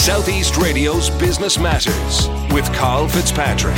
Southeast Radio's Business Matters with Carl Fitzpatrick.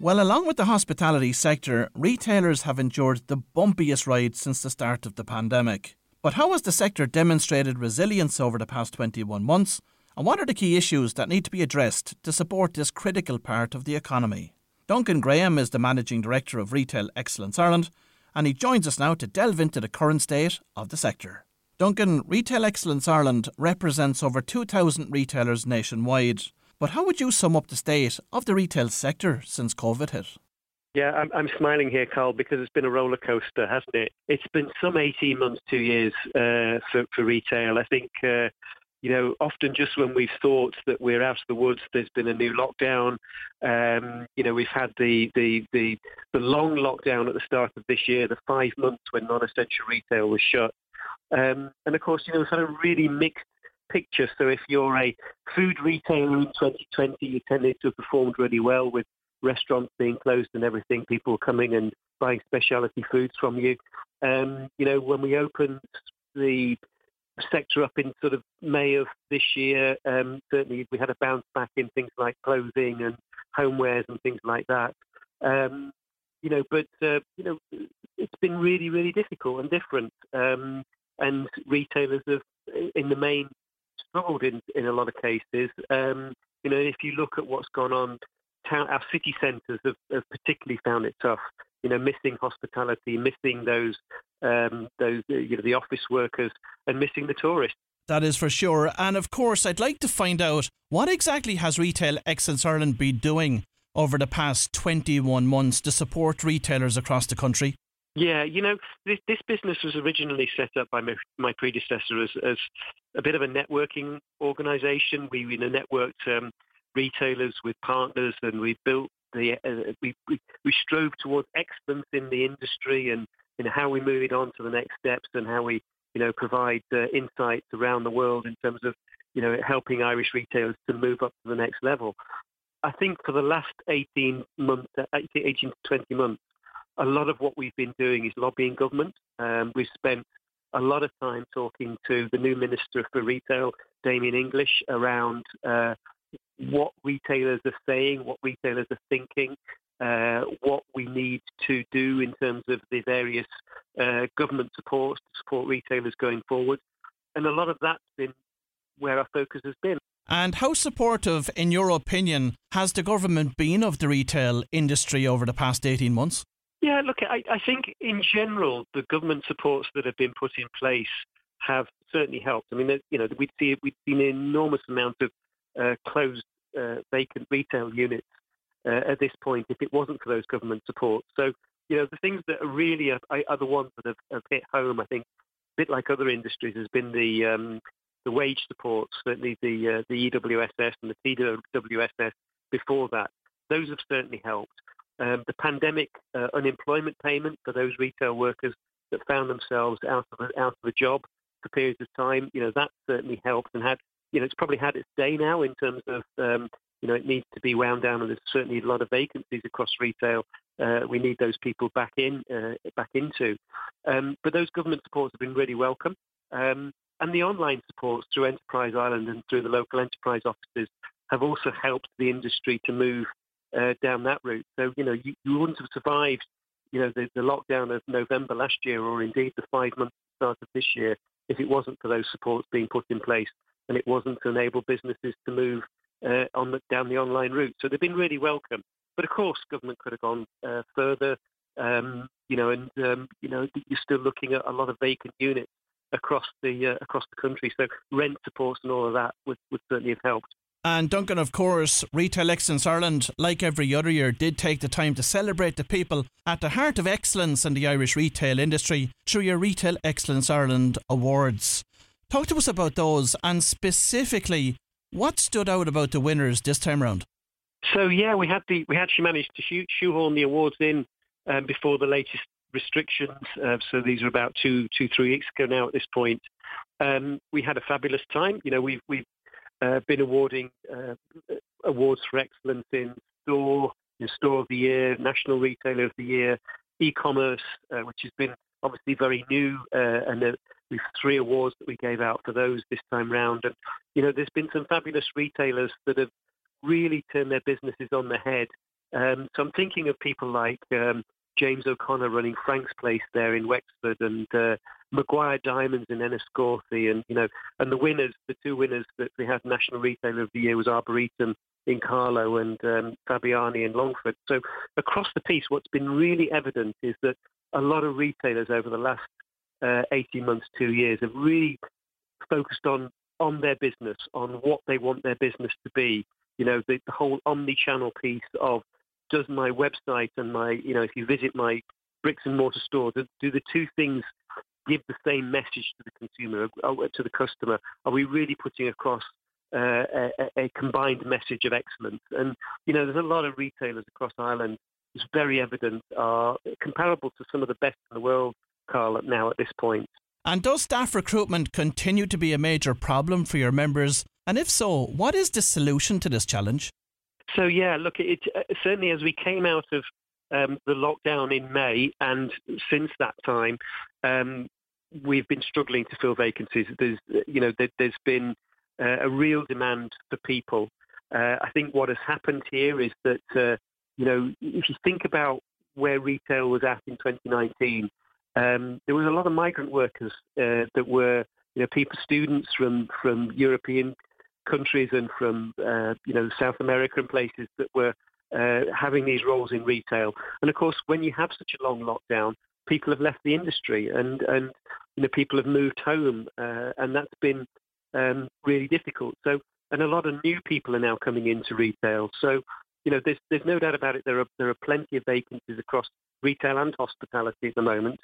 Well, along with the hospitality sector, retailers have endured the bumpiest ride since the start of the pandemic. But how has the sector demonstrated resilience over the past 21 months? And what are the key issues that need to be addressed to support this critical part of the economy? Duncan Graham is the Managing Director of Retail Excellence Ireland, and he joins us now to delve into the current state of the sector. Duncan, Retail Excellence Ireland represents over 2,000 retailers nationwide. But how would you sum up the state of the retail sector since COVID hit? Yeah, I'm, I'm smiling here, Carl, because it's been a roller coaster, hasn't it? It's been some 18 months, two years uh, for, for retail. I think, uh, you know, often just when we've thought that we're out of the woods, there's been a new lockdown. Um, you know, we've had the, the, the, the long lockdown at the start of this year, the five months when non-essential retail was shut. Um, and of course, you know, we've had a really mixed picture. So if you're a food retailer in 2020, you tended to have performed really well with restaurants being closed and everything, people coming and buying specialty foods from you. Um, you know, when we opened the sector up in sort of May of this year, um, certainly we had a bounce back in things like clothing and homewares and things like that. Um, you know, but uh, you know, it's been really, really difficult and different. Um, and retailers have, in the main, struggled in, in a lot of cases. Um, you know, if you look at what's gone on, town, our city centres have, have, particularly found it tough. You know, missing hospitality, missing those, um, those, you know, the office workers, and missing the tourists. That is for sure. And of course, I'd like to find out what exactly has Retail Excellence Ireland been doing over the past 21 months to support retailers across the country? Yeah, you know, this, this business was originally set up by my, my predecessor as, as a bit of a networking organisation. We you know, networked um, retailers with partners, and we built the uh, we, we, we strove towards excellence in the industry and you know how we move it on to the next steps and how we you know provide uh, insights around the world in terms of you know helping Irish retailers to move up to the next level. I think for the last 18 months, uh, 18 to 20 months, a lot of what we've been doing is lobbying government. Um, we've spent a lot of time talking to the new Minister for Retail, Damien English, around uh, what retailers are saying, what retailers are thinking, uh, what we need to do in terms of the various uh, government supports to support retailers going forward. And a lot of that's been where our focus has been. And how supportive, in your opinion, has the government been of the retail industry over the past 18 months? Yeah, look, I, I think in general the government supports that have been put in place have certainly helped. I mean, you know, we'd see we'd seen an enormous amount of closed uh, vacant retail units uh, at this point if it wasn't for those government supports. So, you know, the things that are really are, are the ones that have, have, hit home. I think, a bit like other industries, has been the um, the wage supports, certainly the uh, the EWSS and the TWSS before that. Those have certainly helped. Um, the pandemic uh, unemployment payment for those retail workers that found themselves out of a, out of a job for periods of time, you know, that certainly helped and had, you know, it's probably had its day now in terms of, um, you know, it needs to be wound down and there's certainly a lot of vacancies across retail. Uh, we need those people back in, uh, back into. Um, but those government supports have been really welcome. Um, and the online supports through Enterprise Ireland and through the local enterprise offices have also helped the industry to move uh, down that route. So, you know, you, you wouldn't have survived, you know, the, the lockdown of November last year or indeed the five months start of this year if it wasn't for those supports being put in place and it wasn't to enable businesses to move uh, on the, down the online route. So they've been really welcome. But of course, government could have gone uh, further, um, you know, and, um, you know, you're still looking at a lot of vacant units across the uh, across the country. So rent supports and all of that would, would certainly have helped. And Duncan, of course, Retail Excellence Ireland, like every other year, did take the time to celebrate the people at the heart of excellence in the Irish retail industry through your Retail Excellence Ireland Awards. Talk to us about those and specifically what stood out about the winners this time around. So yeah, we had the we actually managed to shoot, shoehorn the awards in um, before the latest restrictions. Uh, so these are about two two three weeks ago now. At this point, um, we had a fabulous time. You know, we've we've uh, been awarding uh, awards for excellence in store, in store of the year, national retailer of the year, e-commerce, uh, which has been obviously very new, uh, and uh, we've three awards that we gave out for those this time round. And you know, there's been some fabulous retailers that have really turned their businesses on the head. Um, so I'm thinking of people like um, James O'Connor running Frank's Place there in Wexford, and uh, Maguire Diamonds in Enniscorthy, and you know, and the winners, the two winners that we had National Retailer of the Year was Arboretum in Carlow and um, Fabiani in Longford. So across the piece, what's been really evident is that a lot of retailers over the last uh, 18 months, two years, have really focused on on their business, on what they want their business to be. You know, the, the whole omni-channel piece of does my website and my, you know, if you visit my bricks and mortar store, do, do the two things give the same message to the consumer, uh, to the customer? Are we really putting across uh, a, a, combined message of excellence? And, you know, there's a lot of retailers across Ireland it's very evident are comparable to some of the best in the world, Carl, now at this point. And does staff recruitment continue to be a major problem for your members? And if so, what is the solution to this challenge? So yeah, look, it, uh, certainly as we came out of um, the lockdown in May, and since that time, um, we've been struggling to fill vacancies. There's, you know, there, has been uh, a real demand for people. Uh, I think what has happened here is that, uh, you know, if you think about where retail was at in 2019, um, there was a lot of migrant workers uh, that were, you know, people, students from from European countries and from, uh, you know, South America and places that were uh, having these roles in retail. And of course, when you have such a long lockdown, people have left the industry and, and you know, people have moved home, uh, and that's been um, really difficult. So, and a lot of new people are now coming into retail. So, you know, there's there's no doubt about it. There are there are plenty of vacancies across retail and hospitality at the moment.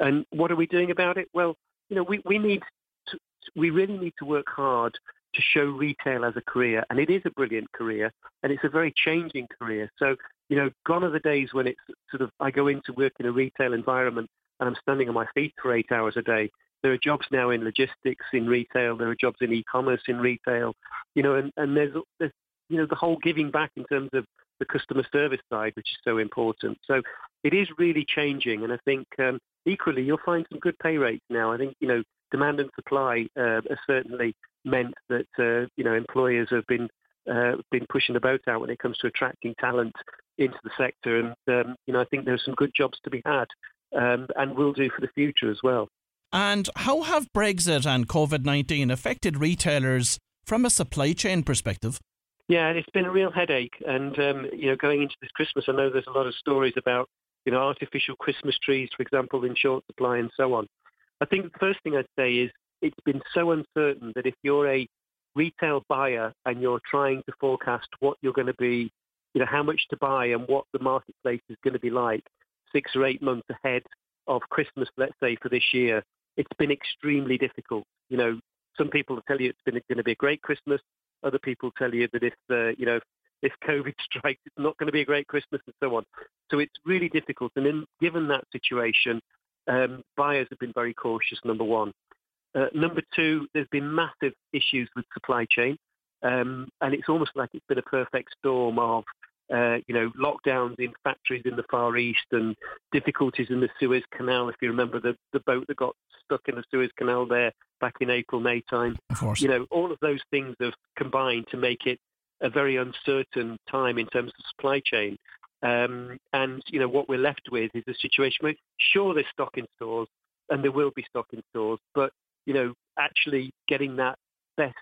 And what are we doing about it? Well, you know, we, we need to, we really need to work hard to show retail as a career. And it is a brilliant career and it's a very changing career. So, you know, gone are the days when it's sort of, I go into work in a retail environment and I'm standing on my feet for eight hours a day. There are jobs now in logistics in retail. There are jobs in e-commerce in retail, you know, and, and there's, there's, you know, the whole giving back in terms of the customer service side, which is so important. So it is really changing. And I think um, equally, you'll find some good pay rates now. I think, you know, demand and supply uh, certainly meant that uh, you know employers have been uh, been pushing the boat out when it comes to attracting talent into the sector, and um, you know I think there's some good jobs to be had, um, and will do for the future as well. And how have Brexit and COVID nineteen affected retailers from a supply chain perspective? Yeah, it's been a real headache, and um, you know going into this Christmas, I know there's a lot of stories about you know artificial Christmas trees, for example, in short supply and so on. I think the first thing I'd say is it's been so uncertain that if you're a retail buyer and you're trying to forecast what you're going to be, you know, how much to buy and what the marketplace is going to be like six or eight months ahead of Christmas, let's say, for this year, it's been extremely difficult. You know, some people tell you it's been going to be a great Christmas. Other people tell you that if, uh, you know, if COVID strikes, it's not going to be a great Christmas and so on. So it's really difficult. And then given that situation, um, buyers have been very cautious, number one. Uh, number two, there's been massive issues with supply chain, um, and it's almost like it's been a perfect storm of uh, you know, lockdowns in factories in the Far East and difficulties in the Suez Canal. If you remember the, the boat that got stuck in the Suez Canal there back in April, May time. Of course. You know, all of those things have combined to make it a very uncertain time in terms of supply chain. Um, and, you know, what we're left with is a situation where, sure, there's stock in stores and there will be stock in stores, but you know, actually getting that best,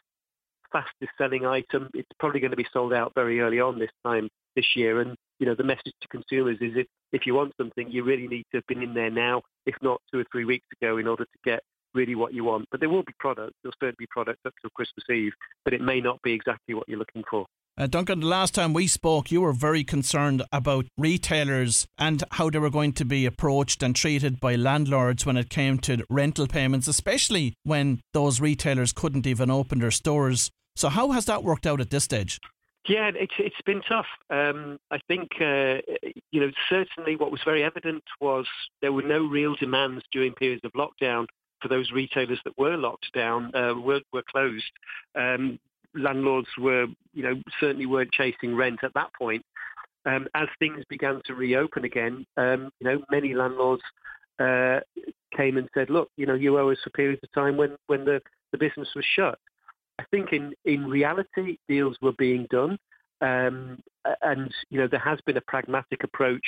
fastest selling item, it's probably going to be sold out very early on this time this year. And, you know, the message to consumers is if, if you want something, you really need to have been in there now, if not two or three weeks ago, in order to get really what you want. But there will be products. There'll certainly be products up till Christmas Eve, but it may not be exactly what you're looking for. Uh, Duncan, the last time we spoke, you were very concerned about retailers and how they were going to be approached and treated by landlords when it came to rental payments, especially when those retailers couldn't even open their stores. So, how has that worked out at this stage? Yeah, it's it's been tough. Um, I think uh, you know certainly what was very evident was there were no real demands during periods of lockdown for those retailers that were locked down, uh, were were closed. Um, landlords were, you know, certainly weren't chasing rent at that point. Um, as things began to reopen again, um, you know, many landlords uh, came and said, look, you know, you owe us for periods of time when, when the, the business was shut. I think in, in reality, deals were being done. Um, and, you know, there has been a pragmatic approach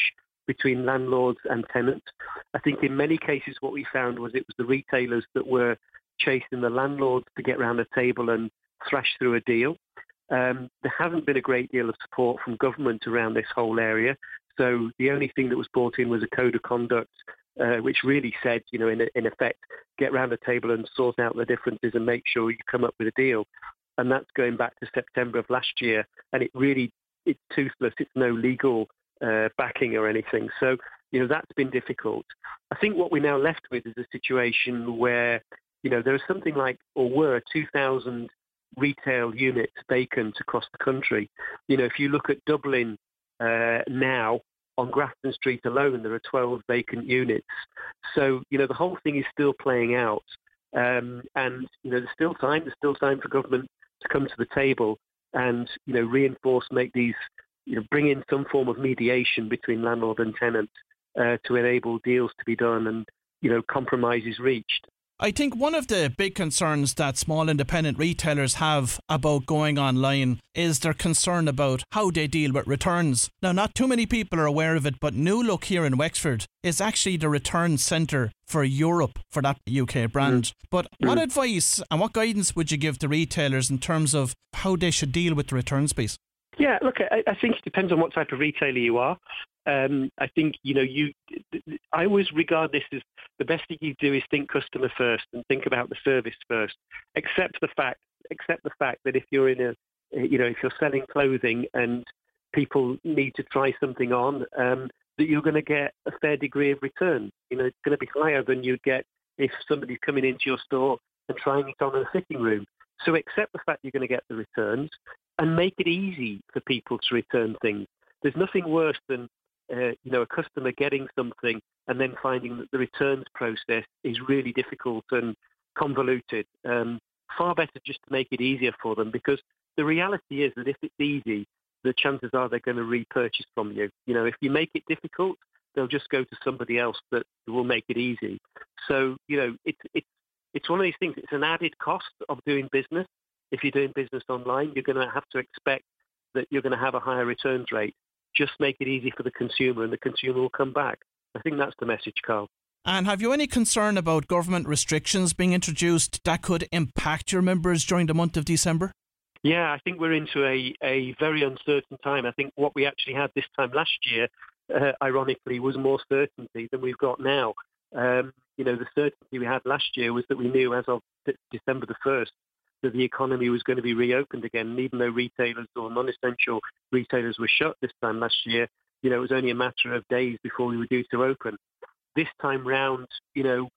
between landlords and tenants. I think in many cases what we found was it was the retailers that were chasing the landlords to get around the table and thrash through a deal. Um, there hasn't been a great deal of support from government around this whole area. So the only thing that was brought in was a code of conduct, uh, which really said, you know, in, in effect, get round the table and sort out the differences and make sure you come up with a deal. And that's going back to September of last year. And it really, it's toothless. It's no legal uh, backing or anything. So, you know, that's been difficult. I think what we're now left with is a situation where, you know, there are something like, or were 2,000 retail units vacant across the country. You know, if you look at Dublin uh, now, on Grafton Street alone, there are 12 vacant units. So, you know, the whole thing is still playing out. Um, and, you know, there's still time, there's still time for government to come to the table and, you know, reinforce, make these, you know, bring in some form of mediation between landlord and tenant uh, to enable deals to be done and, you know, compromises reached. I think one of the big concerns that small independent retailers have about going online is their concern about how they deal with returns. Now, not too many people are aware of it, but New Look here in Wexford is actually the return centre for Europe for that UK brand. Mm. But mm. what advice and what guidance would you give to retailers in terms of how they should deal with the returns piece? Yeah, look, I, I, think it depends on what type of retailer you are. Um, I think you know you. I always regard this as the best thing you do is think customer first and think about the service first. Accept the fact, accept the fact that if you're in a, you know, if you're selling clothing and people need to try something on, um, that you're going to get a fair degree of return. You know, it's going to be higher than you'd get if somebody's coming into your store and trying it on in a fitting room. So accept the fact you're going to get the returns and make it easy for people to return things. There's nothing worse than uh, you know a customer getting something and then finding that the returns process is really difficult and convoluted. Um, far better just to make it easier for them because the reality is that if it's easy, the chances are they're going to repurchase from you. You know, if you make it difficult, they'll just go to somebody else that will make it easy. So, you know, it's it's it's one of these things. It's an added cost of doing business, if you're doing business online, you're going to have to expect that you're going to have a higher returns rate. Just make it easy for the consumer and the consumer will come back. I think that's the message, Carl. And have you any concern about government restrictions being introduced that could impact your members during the month of December? Yeah, I think we're into a, a very uncertain time. I think what we actually had this time last year, uh, ironically, was more certainty than we've got now. Um, you know, the certainty we had last year was that we knew as of December the 1st that the economy was going to be reopened again. Even though retailers or non-essential retailers were shut this time last year, you know, it was only a matter of days before we were due to open. This time round, you know,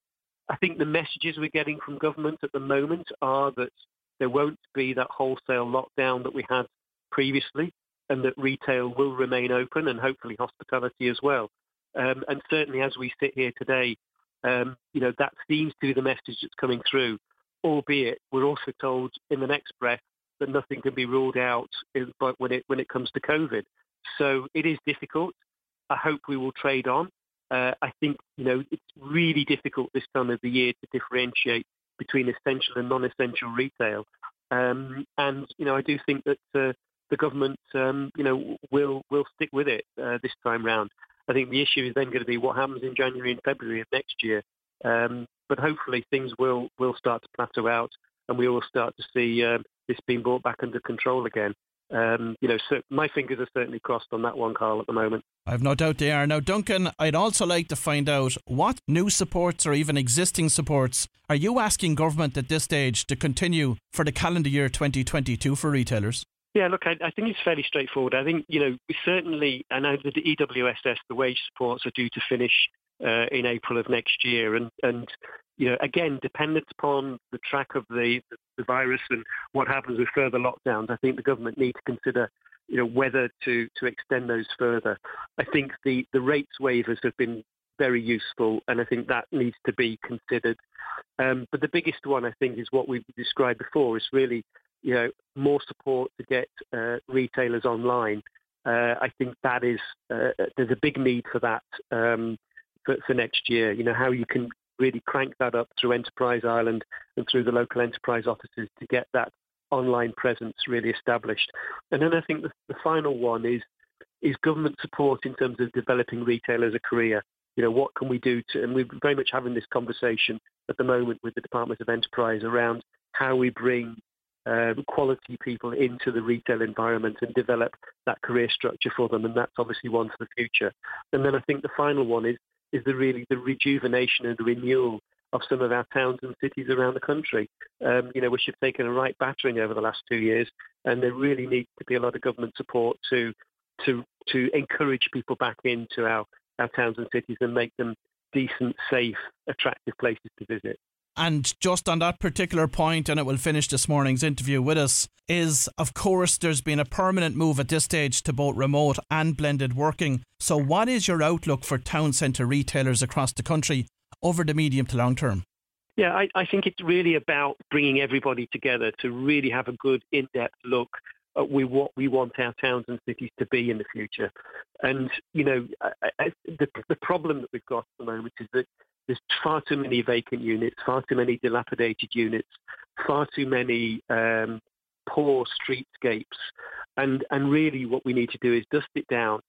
I think the messages we're getting from government at the moment are that there won't be that wholesale lockdown that we had previously and that retail will remain open and hopefully hospitality as well. Um, and certainly as we sit here today, um, you know, that seems to be the message that's coming through albeit we're also told in the next breath that nothing can be ruled out when it when it comes to COVID. So it is difficult. I hope we will trade on. Uh, I think you know it's really difficult this time of the year to differentiate between essential and non-essential retail. Um, and you know I do think that uh, the government um, you know will will stick with it uh, this time round. I think the issue is then going to be what happens in January and February of next year. Um, but hopefully things will, will start to plateau out and we will start to see um, this being brought back under control again. Um, you know, so my fingers are certainly crossed on that one, Carl, at the moment. I've no doubt they are. Now, Duncan, I'd also like to find out what new supports or even existing supports are you asking government at this stage to continue for the calendar year 2022 for retailers? Yeah, look, I, I, think it's fairly straightforward. I think, you know, we certainly, I know that the EWSS, the wage supports are due to finish uh, in April of next year. And, and, you know, again, dependent upon the track of the, the virus and what happens with further lockdowns, I think the government need to consider, you know, whether to, to extend those further. I think the, the rates waivers have been very useful, and I think that needs to be considered. Um, but the biggest one, I think, is what we've described before, is really, you know, more support to get uh, retailers online. Uh, I think that is, uh, there's a big need for that. Um, for, for next year. You know, how you can really crank that up through Enterprise Ireland and through the local enterprise offices to get that online presence really established. And then I think the, the final one is is government support in terms of developing retail as a career. You know, what can we do to, and we're very much having this conversation at the moment with the Department of Enterprise around how we bring um, quality people into the retail environment and develop that career structure for them. And that's obviously one for the future. And then I think the final one is is the really the rejuvenation and the renewal of some of our towns and cities around the country, um, you know, which have taken a right battering over the last two years, and there really needs to be a lot of government support to to to encourage people back into our, our towns and cities and make them decent, safe, attractive places to visit. And just on that particular point, and it will finish this morning's interview with us, is of course there's been a permanent move at this stage to both remote and blended working. So, what is your outlook for town centre retailers across the country over the medium to long term? Yeah, I, I think it's really about bringing everybody together to really have a good in-depth look at we, what we want our towns and cities to be in the future. And, you know, I, I, the, the problem that we've got at the moment is that there's far too many vacant units, far too many dilapidated units, far too many um, poor streetscapes. And, and really what we need to do is dust it down,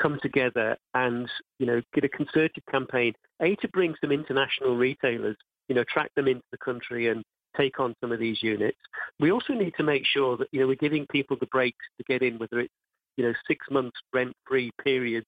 come together and, you know, get a concerted campaign, A, to bring some international retailers, you know, track them into the country and take on some of these units. We also need to make sure that, you know, we're giving people the breaks to get in, whether it's, you know, six months rent-free periods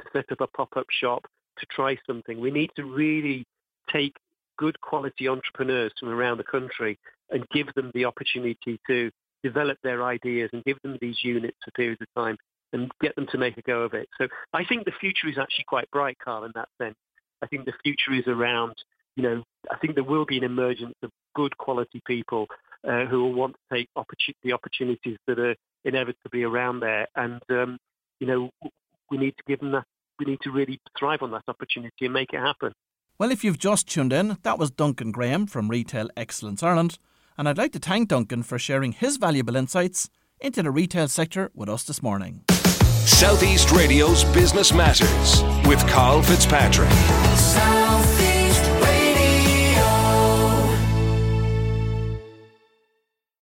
to set up a pop-up shop, to try something. We need to really take good quality entrepreneurs from around the country and give them the opportunity to develop their ideas and give them these units for periods of time and get them to make a go of it. So I think the future is actually quite bright, Carl, in that sense. I think the future is around, you know, I think there will be an emergence of good quality people uh, who will want to take opportun- the opportunities that are inevitably around there. And, um, you know, we need to give them that we need to really thrive on that opportunity and make it happen. Well, if you've just tuned in, that was Duncan Graham from Retail Excellence Ireland, and I'd like to thank Duncan for sharing his valuable insights into the retail sector with us this morning. Southeast Radio's Business Matters with Carl Fitzpatrick. South